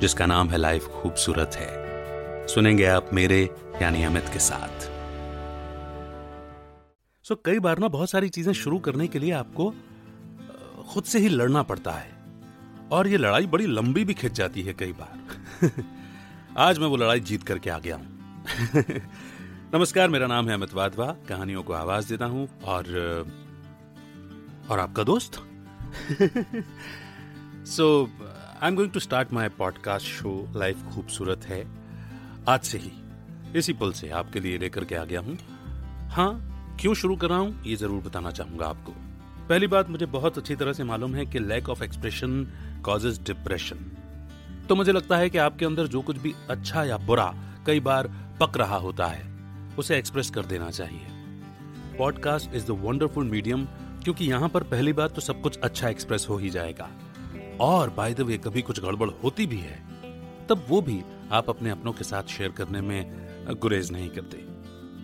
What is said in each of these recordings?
जिसका नाम है लाइफ खूबसूरत है। सुनेंगे आप मेरे यानी अमित के साथ। सो so, कई बार ना बहुत सारी चीज़ें शुरू करने के लिए आपको खुद से ही लड़ना पड़ता है। और ये लड़ाई बड़ी लंबी भी खिंच जाती है कई बार। आज मैं वो लड़ाई जीत करके आ गया हूँ। नमस्कार मेरा नाम है अमित वाधवा। कहानियों को आवाज़ देता हूँ। और और आपका दोस्त? So I am going to start my podcast show life खूबसूरत है आज से ही, इसी पल से आपके लिए लेकर के आ गया हूँ। हाँ क्यों शुरू कर रहा हूँ, ये ज़रूर बताना चाहूँगा आपको। पहली बात, मुझे बहुत अच्छी तरह से मालूम है कि lack of expression causes depression तो मुझे लगता है कि आपके अंदर जो कुछ भी अच्छा या बुरा कई बार पक रहा होता है, उसे एक्सप्रेस कर देना चाहिए। Podcast is the wonderful medium क्योंकि यहाँ पर पहली बात तो सब कुछ अच्छा एक्सप्रेस हो ही जाएगा। और बाय द वे कभी कुछ गड़बड़ होती भी है, तब वो भी आप अपने अपनों के साथ शेयर करने में गुरेज नहीं करते।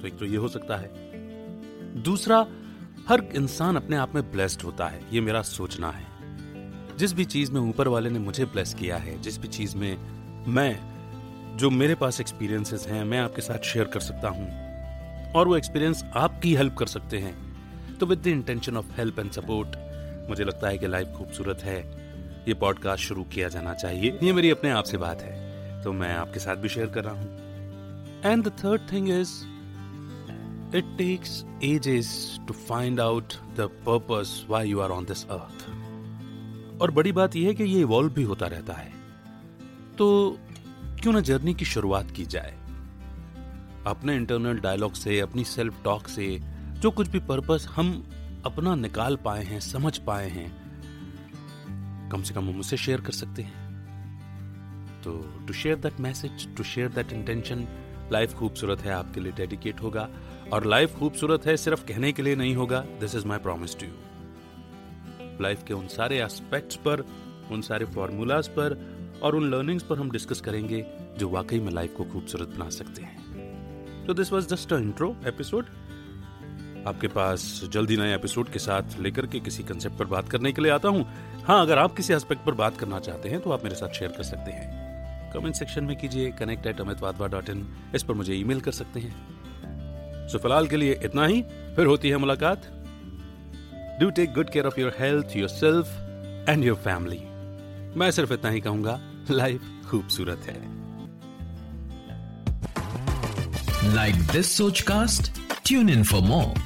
तो एक तो ये हो सकता है। दूसरा, हर इंसान अपने आप में ब्लेस्ड होता है, ये मेरा सोचना है। जिस भी चीज़ में ऊपर वाले ने मुझे ब्लेस किया है, जिस भी चीज़ में मैं, जो मेरे पास एक्सपीरियंसेस हैं, मैं आपके साथ शेयर कर सकता हूँ, और वो एक्सपीरियंस आपकी हेल्प कर सकते हैं तो with the intention of help and support मुझे लगता है कि लाइफ खूबसूरत है। ये पॉडकास्ट शुरू किया जाना चाहिए। ये मेरी अपने आप से बात है। तो मैं आपके साथ भी शेयर कर रहा हूँ। And the third thing is It takes ages to find out the purpose why you are on this earth. और बड़ी बात यह है कि ये इवॉल्व भी होता रहता है। तो क्यों ना जर्नी की शुरुआत की जाए। अपने इंटरनल डायलॉग से, अपनी सेल्फ टॉक से, जो कुछ भी पर्पस हम अपना निकाल पाए हैं, समझ पाए हैं कम से कम हम उसे शेयर कर सकते हैं। तो to share that message to share that intention life खूबसूरत है, आपके लिए डेडिकेट होगा। और लाइफ खूबसूरत है, सिर्फ़ कहने के लिए नहीं होगा। This is my promise to you life के उन सारे एस्पेक्ट्स पर, उन सारे फॉर्मूलाज पर और उन लर्निंग्स पर हम डिस्कस करेंगे, जो वाकई में लाइफ को खूबसूरत बना सकते हैं। तो this was just a intro episode आपके पास जल्दी नए एपिसोड के साथ लेकर के किसी कंसेप्ट पर बात करने के लिए आता हूँ। हाँ अगर आप किसी एस्पेक्ट पर बात करना चाहते हैं तो आप मेरे साथ शेयर कर सकते हैं। कमेंट सेक्शन में कीजिए connect at Amit Wadhwa dot in इस पर मुझे ईमेल कर सकते हैं। सो फ़िलहाल के लिए इतना ही। फिर होती है मुलाकात। Do take good care of your health your self and your family मैं सिर्फ़ इतना ही कहूँगा लाइफ खूबसूरत है। Like this Soch cast tune in for more